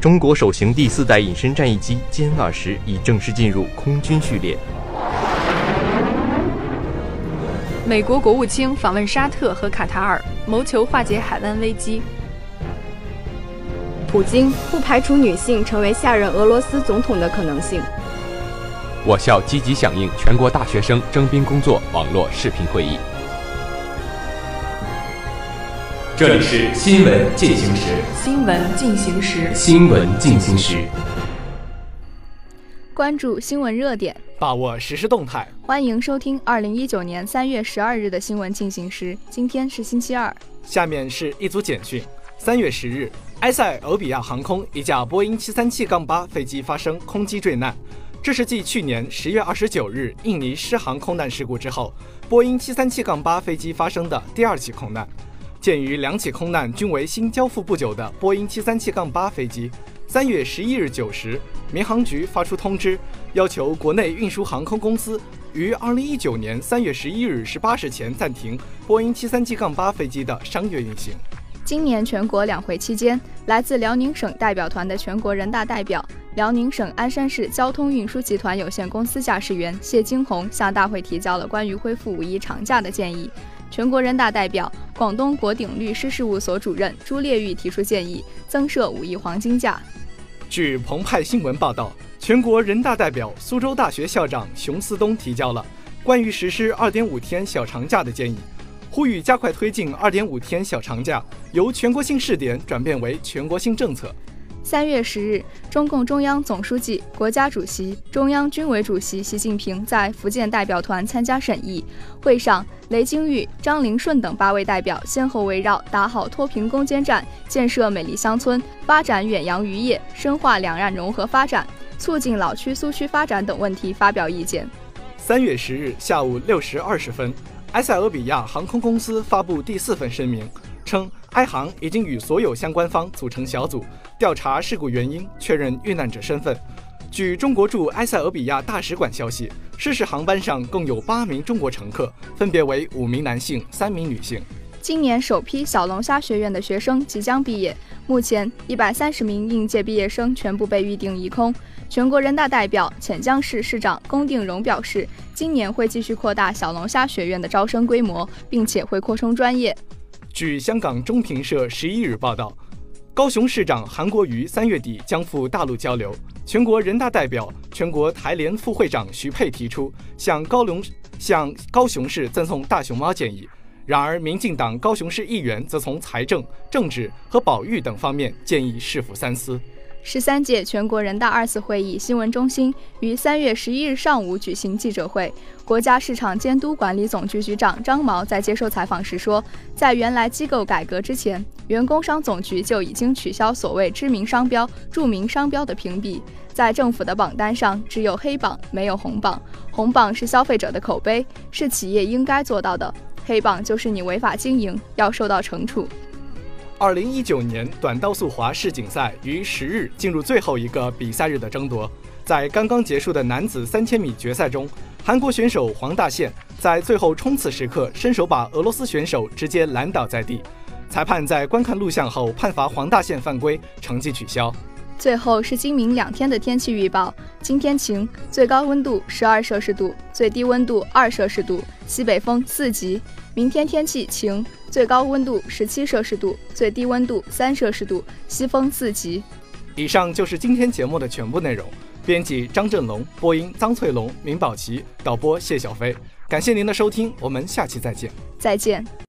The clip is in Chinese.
中国首型第四代隐身战役机歼二十已正式进入空军序列。美国国务卿访问沙特和卡塔尔，谋求化解海湾危机。普京不排除女性成为下任俄罗斯总统的可能性。我校积极响应全国大学生征兵工作网络视频会议。这里是新闻进行时。新闻进行时。新闻进行时。关注新闻热点，把握实时动态。欢迎收听二零一九年三月十二日的新闻进行时。今天是星期二。下面是一组简讯。三月十日，埃塞俄比亚航空一架波音七三七杠八飞机发生空机坠难，这是继去年十月二十九日印尼失航空难事故之后，波音七三七杠八飞机发生的第二起空难。鉴于两起空难均为新交付不久的波音七三七杠八飞机，三月十一日九时，民航局发出通知，要求国内运输航空公司于二零一九年三月十一日十八时前暂停波音七三七杠八飞机的商业运行。今年全国两会期间，来自辽宁省代表团的全国人大代表、辽宁省鞍山市交通运输集团有限公司驾驶员谢金红向大会提交了关于恢复五一长假的建议。全国人大代表、广东国鼎律师事务所主任朱烈玉提出建议，增设五亿黄金价。据澎湃新闻报道，全国人大代表、苏州大学校长熊思东提交了关于实施二点五天小长假的建议，呼吁加快推进二点五天小长假由全国性试点转变为全国性政策。三月十日，中共中央总书记、国家主席、中央军委主席习近平在福建代表团参加审议会上，雷金玉、张灵顺等八位代表先后围绕打好脱贫攻坚战、建设美丽乡村、发展远洋渔业、深化两岸融合发展、促进老区苏区发展等问题发表意见。三月十日下午六时二十分，埃塞俄比亚航空公司发布第四份声明。称，埃航已经与所有相关方组成小组调查事故原因，确认遇难者身份。据中国驻埃塞俄比亚大使馆消息，失事航班上共有八名中国乘客，分别为五名男性、三名女性。今年首批小龙虾学院的学生即将毕业，目前一百三十名应届毕业生全部被预定一空。全国人大代表、潜江市市长龚定荣表示，今年会继续扩大小龙虾学院的招生规模，并且会扩充专业。据香港中评社十一日报道，高雄市长韩国瑜三月底将赴大陆交流。全国人大代表、全国台联副会长徐沛提出向高雄向高雄市赠送大熊猫建议，然而民进党高雄市议员则从财政、政治和保育等方面建议市府三思。十三届全国人大二次会议新闻中心于三月十一日上午举行记者会。国家市场监督管理总局局长张毛在接受采访时说，在原来机构改革之前，原工商总局就已经取消所谓知名商标、著名商标的评比，在政府的榜单上只有黑榜没有红榜。红榜是消费者的口碑，是企业应该做到的；黑榜就是你违法经营，要受到惩处。二零一九年短道速滑世锦赛于十日进入最后一个比赛日的争夺。在刚刚结束的男子三千米决赛中，韩国选手黄大宪在最后冲刺时刻伸手把俄罗斯选手直接拦倒在地。裁判在观看录像后判罚黄大宪犯规，成绩取消。最后是今明两天的天气预报：今天晴，最高温度十二摄氏度，最低温度二摄氏度，西北风四级。明天天气晴，最高温度十七摄氏度，最低温度三摄氏度，西风四级。以上就是今天节目的全部内容。编辑张振龙，播音张翠龙、明宝琪，导播谢小飞。感谢您的收听，我们下期再见。再见。